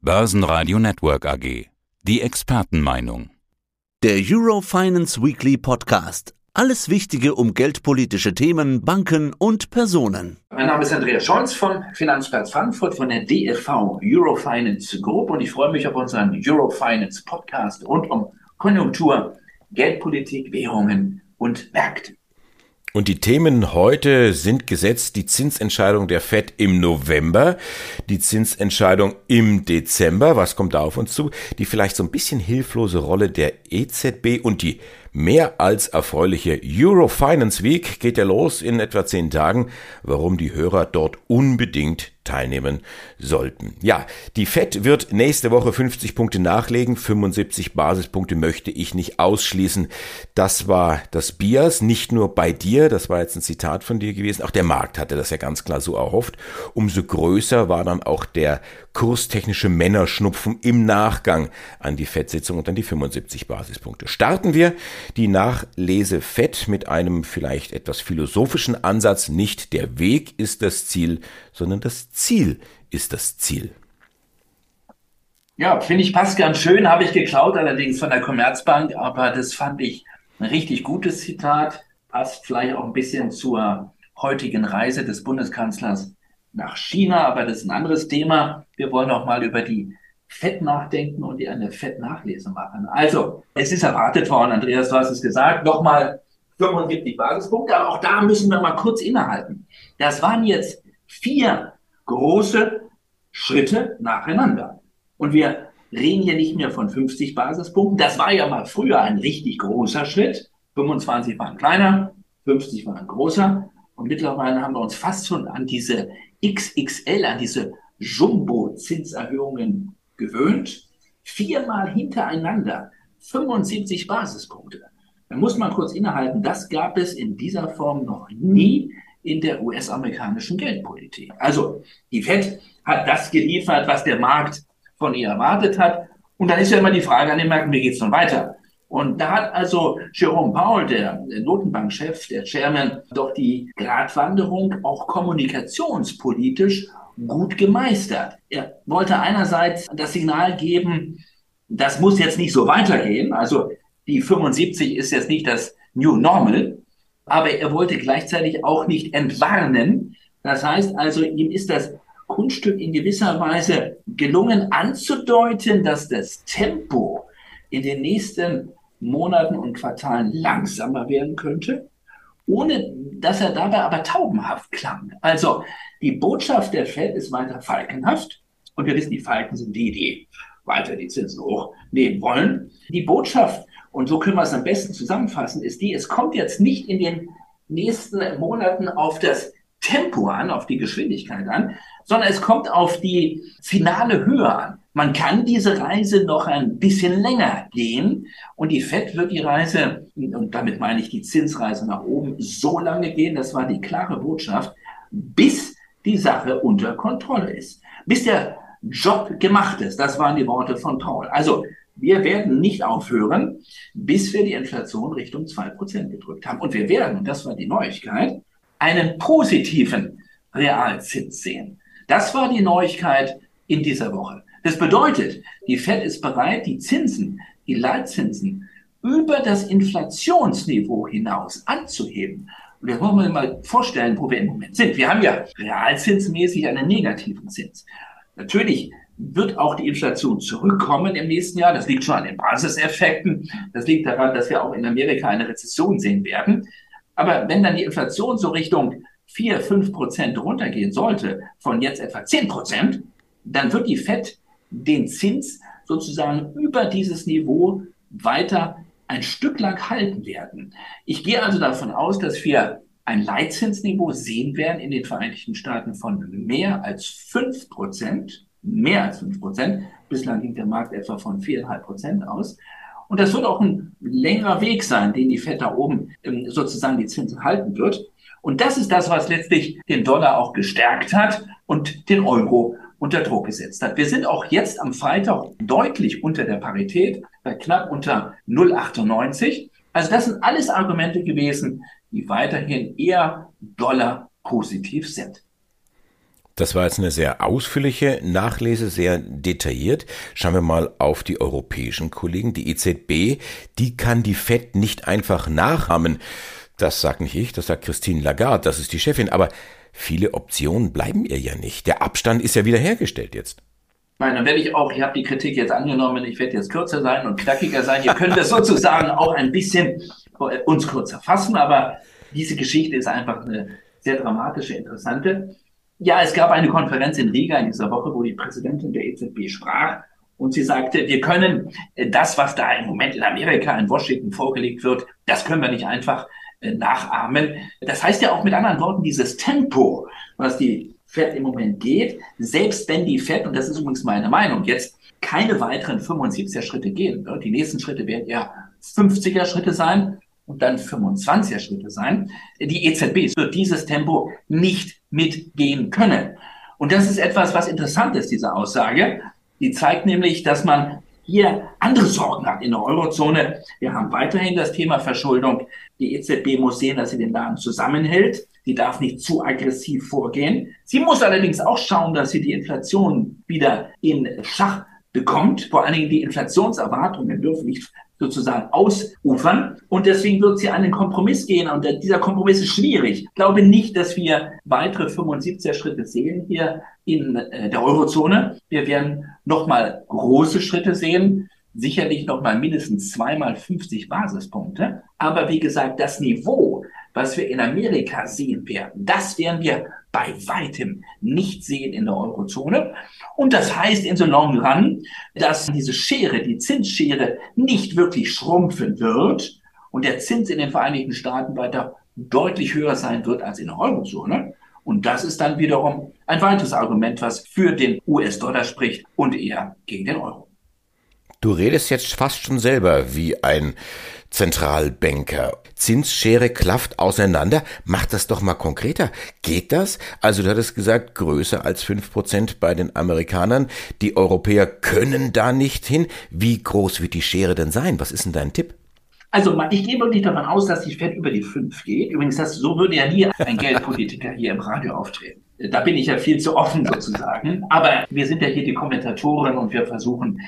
Börsenradio Network AG. Die Expertenmeinung. Der Eurofinance Weekly Podcast. Alles Wichtige um geldpolitische Themen, Banken und Personen. Mein Name ist Andreas Scholz vom Finanzplatz Frankfurt von der DFV Eurofinance Group und ich freue mich auf unseren Eurofinance Podcast rund um Konjunktur, Geldpolitik, Währungen und Märkte. Und die Themen heute sind gesetzt. Die Zinsentscheidung der Fed im November, die Zinsentscheidung im Dezember, was kommt da auf uns zu, die vielleicht so ein bisschen hilflose Rolle der EZB und die mehr als erfreuliche Eurofinance Week geht ja los in etwa zehn Tagen, warum die Hörer dort unbedingt teilnehmen sollten. Ja, die FED wird nächste Woche 50 Punkte nachlegen, 75 Basispunkte möchte ich nicht ausschließen. Das war das Bias, nicht nur bei dir, das war jetzt ein Zitat von dir gewesen, auch der Markt hatte das ja ganz klar so erhofft. Umso größer war dann auch der kurstechnische Männerschnupfen im Nachgang an die FED-Sitzung und an die 75 Basispunkte. Starten wir die Nachlese FED mit einem vielleicht etwas philosophischen Ansatz. Nicht der Weg ist das Ziel, sondern das Ziel ist das Ziel. Ja, finde ich passt ganz schön, habe ich geklaut allerdings von der Commerzbank, aber das fand ich ein richtig gutes Zitat, passt vielleicht auch ein bisschen zur heutigen Reise des Bundeskanzlers nach China, aber das ist ein anderes Thema. Wir wollen auch mal über die Fett nachdenken und die eine Fett-Nachlese machen. Also, es ist erwartet worden, Andreas, du hast es gesagt, nochmal 75 Basispunkte, aber auch da müssen wir mal kurz innehalten. Das waren jetzt vier große Schritte nacheinander. Und wir reden hier nicht mehr von 50 Basispunkten. Das war ja mal früher ein richtig großer Schritt. 25 waren kleiner, 50 waren großer. Und mittlerweile haben wir uns fast schon an diese XXL, an diese Jumbo-Zinserhöhungen gewöhnt. Viermal hintereinander 75 Basispunkte. Da muss man kurz innehalten, das gab es in dieser Form noch nie in der US-amerikanischen Geldpolitik. Also die Fed hat das geliefert, was der Markt von ihr erwartet hat. Und dann ist ja immer die Frage an den Märkten, wie geht's nun weiter? Und da hat also Jerome Powell, der Notenbankchef, der Chairman, doch die Gratwanderung auch kommunikationspolitisch gut gemeistert. Er wollte einerseits das Signal geben, das muss jetzt nicht so weitergehen. Also die 75 ist jetzt nicht das New Normal, aber er wollte gleichzeitig auch nicht entwarnen. Das heißt also, ihm ist das Kunststück in gewisser Weise gelungen anzudeuten, dass das Tempo in den nächsten Monaten und Quartalen langsamer werden könnte, ohne dass er dabei aber taubenhaft klang. Also die Botschaft der Fed ist weiter falkenhaft und wir wissen, die Falken sind die, die weiter die Zinsen hochnehmen wollen. Die Botschaft, und so können wir es am besten zusammenfassen, ist die, es kommt jetzt nicht in den nächsten Monaten auf das Tempo an, auf die Geschwindigkeit an, sondern es kommt auf die finale Höhe an. Man kann diese Reise noch ein bisschen länger gehen und die FED wird die Reise, und damit meine ich die Zinsreise nach oben, so lange gehen, das war die klare Botschaft, bis die Sache unter Kontrolle ist. Bis der Job gemacht ist, das waren die Worte von Paul. Also wir werden nicht aufhören, bis wir die Inflation Richtung zwei Prozent gedrückt haben. Und wir werden, und das war die Neuigkeit, einen positiven Realzins sehen. Das war die Neuigkeit in dieser Woche. Das bedeutet, die Fed ist bereit, die Zinsen, die Leitzinsen über das Inflationsniveau hinaus anzuheben. Und jetzt wollen wir mal vorstellen, wo wir im Moment sind. Wir haben ja realzinsmäßig einen negativen Zins. Natürlich wird auch die Inflation zurückkommen im nächsten Jahr. Das liegt schon an den Basiseffekten. Das liegt daran, dass wir auch in Amerika eine Rezession sehen werden. Aber wenn dann die Inflation so Richtung 4, 5 Prozent runtergehen sollte, von jetzt etwa 10 Prozent, dann wird die FED den Zins sozusagen über dieses Niveau weiter ein Stück lang halten werden. Ich gehe also davon aus, dass wir ein Leitzinsniveau sehen werden in den Vereinigten Staaten von mehr als fünf Prozent, mehr als fünf Prozent. Bislang ging der Markt etwa von viereinhalb Prozent aus. Und das wird auch ein längerer Weg sein, den die FED da oben ähm, sozusagen die Zinsen halten wird. Und das ist das, was letztlich den Dollar auch gestärkt hat und den Euro unter Druck gesetzt hat. Wir sind auch jetzt am Freitag deutlich unter der Parität, bei knapp unter 0,98. Also das sind alles Argumente gewesen, die weiterhin eher Dollar positiv sind. Das war jetzt eine sehr ausführliche Nachlese, sehr detailliert. Schauen wir mal auf die europäischen Kollegen. Die EZB, die kann die FED nicht einfach nachahmen. Das sagt nicht ich, das sagt Christine Lagarde, das ist die Chefin. Aber viele Optionen bleiben ihr ja nicht. Der Abstand ist ja wiederhergestellt jetzt. Nein, dann werde ich auch, ich habe die Kritik jetzt angenommen, ich werde jetzt kürzer sein und knackiger sein. Ihr könnt das sozusagen auch ein bisschen äh, uns kürzer fassen, aber diese Geschichte ist einfach eine sehr dramatische, interessante. Ja, es gab eine Konferenz in Riga in dieser Woche, wo die Präsidentin der EZB sprach und sie sagte, wir können äh, das, was da im Moment in Amerika, in Washington vorgelegt wird, das können wir nicht einfach nachahmen. Das heißt ja auch mit anderen Worten, dieses Tempo, was die Fed im Moment geht, selbst wenn die Fed, und das ist übrigens meine Meinung, jetzt keine weiteren 75er Schritte gehen wird, die nächsten Schritte werden eher 50er Schritte sein, und dann 25er Schritte sein. Die EZB wird dieses Tempo nicht mitgehen können. Und das ist etwas, was interessant ist, diese Aussage. Die zeigt nämlich, dass man hier andere Sorgen hat in der Eurozone. Wir haben weiterhin das Thema Verschuldung. Die EZB muss sehen, dass sie den Laden zusammenhält. Sie darf nicht zu aggressiv vorgehen. Sie muss allerdings auch schauen, dass sie die Inflation wieder in Schach bekommt. Vor allen Dingen die Inflationserwartungen dürfen nicht sozusagen ausufern. Und deswegen wird sie einen Kompromiss gehen. Und dieser Kompromiss ist schwierig. Ich glaube nicht, dass wir weitere 75er Schritte sehen hier in äh, der Eurozone. Wir werden nochmal große Schritte sehen. Sicherlich nochmal mindestens zweimal 50 Basispunkte. Aber wie gesagt, das Niveau, was wir in Amerika sehen werden, das werden wir bei weitem nicht sehen in der Eurozone. Und das heißt in so long run, dass diese Schere, die Zinsschere, nicht wirklich schrumpfen wird und der Zins in den Vereinigten Staaten weiter deutlich höher sein wird als in der Eurozone. Und das ist dann wiederum ein weiteres Argument, was für den US-Dollar spricht und eher gegen den Euro. Du redest jetzt fast schon selber wie ein Zentralbanker. Zinsschere klafft auseinander. Mach das doch mal konkreter. Geht das? Also du hattest gesagt, größer als fünf Prozent bei den Amerikanern. Die Europäer können da nicht hin. Wie groß wird die Schere denn sein? Was ist denn dein Tipp? Also ich gehe wirklich davon aus, dass die Fed über die fünf geht. Übrigens, das, so würde ja nie ein Geldpolitiker hier im Radio auftreten. Da bin ich ja viel zu offen sozusagen. Aber wir sind ja hier die Kommentatoren und wir versuchen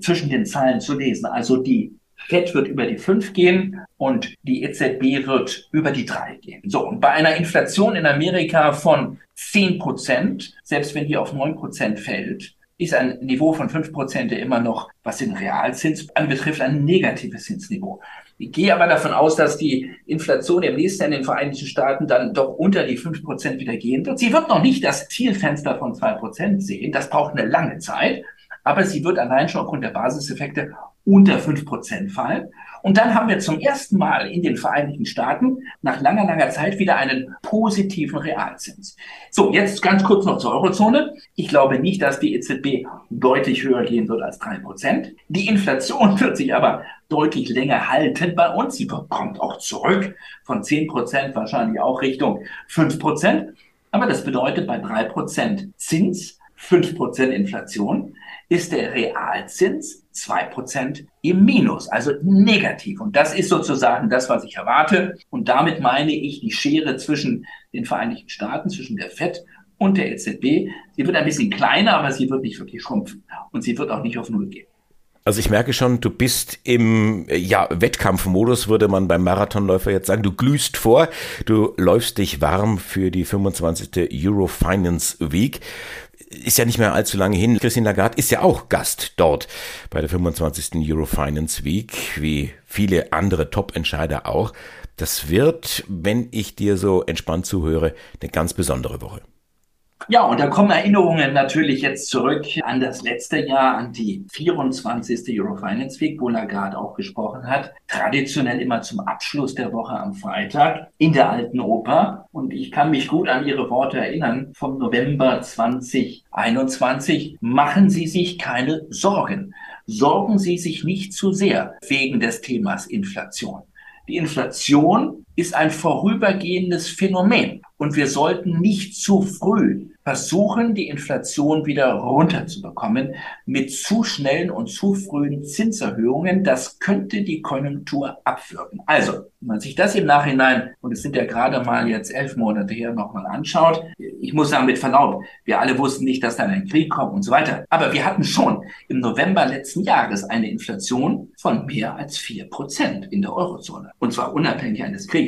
zwischen den Zahlen zu lesen. Also die FED wird über die 5 gehen und die EZB wird über die 3 gehen. So, und bei einer Inflation in Amerika von 10 Prozent, selbst wenn die auf 9 Prozent fällt, ist ein Niveau von 5 Prozent immer noch, was den Realzins anbetrifft, ein negatives Zinsniveau. Ich gehe aber davon aus, dass die Inflation im nächsten Jahr in den Vereinigten Staaten dann doch unter die 5 Prozent wieder gehen wird. Sie wird noch nicht das Zielfenster von 2 Prozent sehen. Das braucht eine lange Zeit. Aber sie wird allein schon aufgrund der Basiseffekte unter fünf Prozent fallen. Und dann haben wir zum ersten Mal in den Vereinigten Staaten nach langer, langer Zeit wieder einen positiven Realzins. So, jetzt ganz kurz noch zur Eurozone. Ich glaube nicht, dass die EZB deutlich höher gehen wird als drei Prozent. Die Inflation wird sich aber deutlich länger halten bei uns. Sie kommt auch zurück von zehn Prozent wahrscheinlich auch Richtung fünf Prozent. Aber das bedeutet bei drei Prozent Zins, fünf Prozent Inflation, ist der Realzins zwei Prozent im Minus, also negativ. Und das ist sozusagen das, was ich erwarte. Und damit meine ich die Schere zwischen den Vereinigten Staaten, zwischen der FED und der EZB. Sie wird ein bisschen kleiner, aber sie wird nicht wirklich schrumpfen. Und sie wird auch nicht auf Null gehen. Also ich merke schon, du bist im ja, Wettkampfmodus, würde man beim Marathonläufer jetzt sagen. Du glühst vor, du läufst dich warm für die 25. Euro Finance Week ist ja nicht mehr allzu lange hin. Christine Lagarde ist ja auch Gast dort bei der 25. Eurofinance Week, wie viele andere Top-Entscheider auch. Das wird, wenn ich dir so entspannt zuhöre, eine ganz besondere Woche. Ja, und da kommen Erinnerungen natürlich jetzt zurück an das letzte Jahr, an die 24. Eurofinance Week, wo Lagarde auch gesprochen hat. Traditionell immer zum Abschluss der Woche am Freitag in der Alten Oper. Und ich kann mich gut an Ihre Worte erinnern vom November 2021. Machen Sie sich keine Sorgen. Sorgen Sie sich nicht zu sehr wegen des Themas Inflation. Die Inflation ist ein vorübergehendes Phänomen und wir sollten nicht zu früh versuchen, die Inflation wieder runterzubekommen mit zu schnellen und zu frühen Zinserhöhungen. Das könnte die Konjunktur abwirken. Also, wenn man sich das im Nachhinein, und es sind ja gerade mal jetzt elf Monate her, nochmal anschaut, ich muss sagen, mit Verlaub, wir alle wussten nicht, dass dann ein Krieg kommt und so weiter. Aber wir hatten schon im November letzten Jahres eine Inflation von mehr als vier Prozent in der Eurozone. Und zwar unabhängig eines Krieges.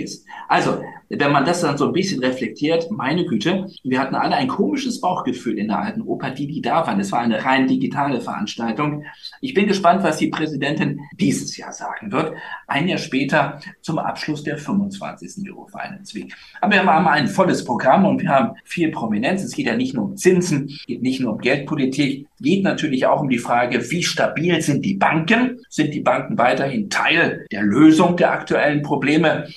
Also, wenn man das dann so ein bisschen reflektiert, meine Güte, wir hatten alle ein komisches Bauchgefühl in der alten Oper, die, die da waren. Es war eine rein digitale Veranstaltung. Ich bin gespannt, was die Präsidentin dieses Jahr sagen wird. Ein Jahr später zum Abschluss der 25. Euro Week. Aber wir haben ein volles Programm und wir haben viel Prominenz. Es geht ja nicht nur um Zinsen, geht nicht nur um Geldpolitik, geht natürlich auch um die Frage, wie stabil sind die Banken? Sind die Banken weiterhin Teil der Lösung der aktuellen Probleme?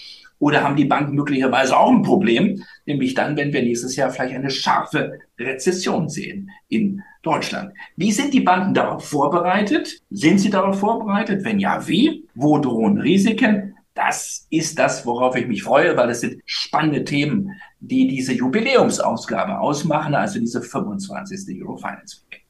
Oder haben die Banken möglicherweise auch ein Problem, nämlich dann, wenn wir nächstes Jahr vielleicht eine scharfe Rezession sehen in Deutschland. Wie sind die Banken darauf vorbereitet? Sind sie darauf vorbereitet? Wenn ja, wie? Wo drohen Risiken? Das ist das, worauf ich mich freue, weil es sind spannende Themen, die diese Jubiläumsausgabe ausmachen, also diese 25. Eurofinance Week.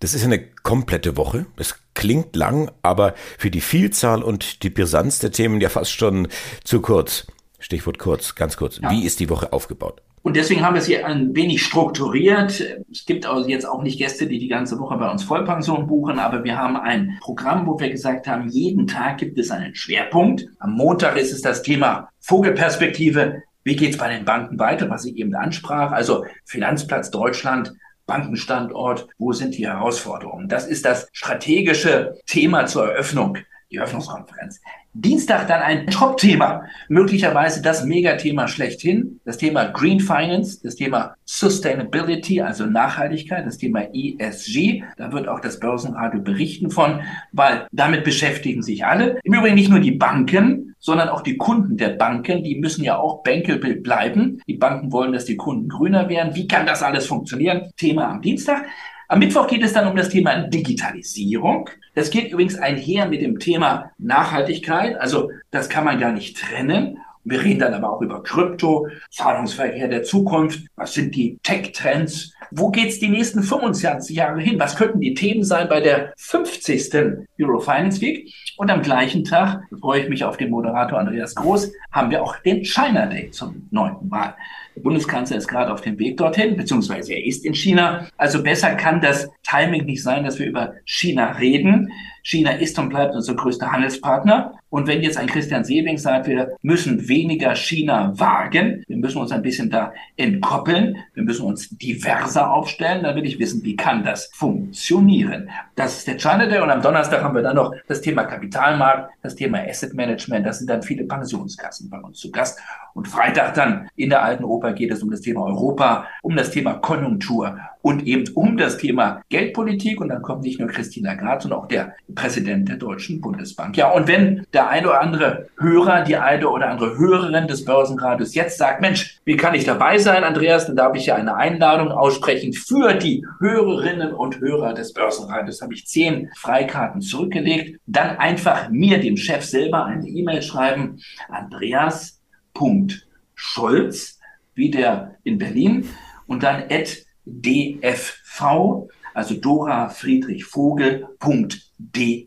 Das ist eine komplette Woche. Es klingt lang, aber für die Vielzahl und die Brisanz der Themen ja fast schon zu kurz. Stichwort kurz, ganz kurz. Ja. Wie ist die Woche aufgebaut? Und deswegen haben wir es hier ein wenig strukturiert. Es gibt also jetzt auch nicht Gäste, die die ganze Woche bei uns Vollpension buchen, aber wir haben ein Programm, wo wir gesagt haben, jeden Tag gibt es einen Schwerpunkt. Am Montag ist es das Thema Vogelperspektive. Wie geht es bei den Banken weiter, was ich eben ansprach? Also Finanzplatz Deutschland, Bankenstandort, wo sind die Herausforderungen? Das ist das strategische Thema zur Eröffnung, die Eröffnungskonferenz. Dienstag dann ein Top-Thema, möglicherweise das Megathema schlechthin, das Thema Green Finance, das Thema Sustainability, also Nachhaltigkeit, das Thema ESG. Da wird auch das Börsenradio berichten von, weil damit beschäftigen sich alle. Im Übrigen nicht nur die Banken, sondern auch die Kunden der Banken, die müssen ja auch bankable bleiben. Die Banken wollen, dass die Kunden grüner werden. Wie kann das alles funktionieren? Thema am Dienstag. Am Mittwoch geht es dann um das Thema Digitalisierung. Das geht übrigens einher mit dem Thema Nachhaltigkeit. Also das kann man gar nicht trennen. Wir reden dann aber auch über Krypto, Zahlungsverkehr der Zukunft. Was sind die Tech-Trends? Wo geht's die nächsten 25 Jahre hin? Was könnten die Themen sein bei der 50. Eurofinance Week? Und am gleichen Tag, freue ich mich auf den Moderator Andreas Groß, haben wir auch den China Day zum neunten Mal. Der Bundeskanzler ist gerade auf dem Weg dorthin, beziehungsweise er ist in China. Also besser kann das Timing nicht sein, dass wir über China reden. China ist und bleibt unser größter Handelspartner. Und wenn jetzt ein Christian Sewing sagt, wir müssen weniger China wagen, wir müssen uns ein bisschen da entkoppeln, wir müssen uns diverser aufstellen, dann will ich wissen, wie kann das funktionieren? Das ist der China Day und am Donnerstag haben wir dann noch das Thema Kapitalmarkt, das Thema Asset Management, das sind dann viele Pensionskassen bei uns zu Gast. Und Freitag dann in der alten Oper geht es um das Thema Europa, um das Thema Konjunktur und eben um das Thema Geldpolitik. Und dann kommt nicht nur Christina Graz, sondern auch der Präsident der Deutschen Bundesbank. Ja, und wenn der eine oder andere Hörer, die eine oder andere Hörerin des Börsenradios jetzt sagt, Mensch, wie kann ich dabei sein, Andreas? Dann darf ich ja eine Einladung aussprechen für die Hörerinnen und Hörer des Börsenradios. Habe ich zehn Freikarten zurückgelegt. Dann einfach mir, dem Chef selber, eine E-Mail schreiben. Andreas.scholz, wie der in Berlin. Und dann at dfv, also Dora Friedrich Vogel.de.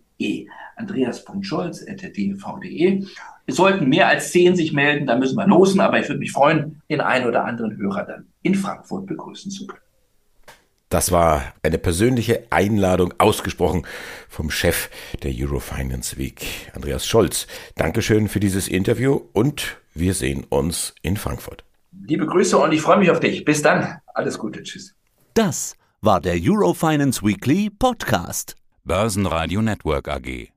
Andreas.scholz.dfv.de. Es sollten mehr als zehn sich melden, da müssen wir losen, aber ich würde mich freuen, den einen oder anderen Hörer dann in Frankfurt begrüßen zu können. Das war eine persönliche Einladung ausgesprochen vom Chef der Eurofinance Week, Andreas Scholz. Dankeschön für dieses Interview und wir sehen uns in Frankfurt. Liebe Grüße und ich freue mich auf dich. Bis dann. Alles Gute. Tschüss. Das war der Eurofinance Weekly Podcast. Börsenradio Network AG.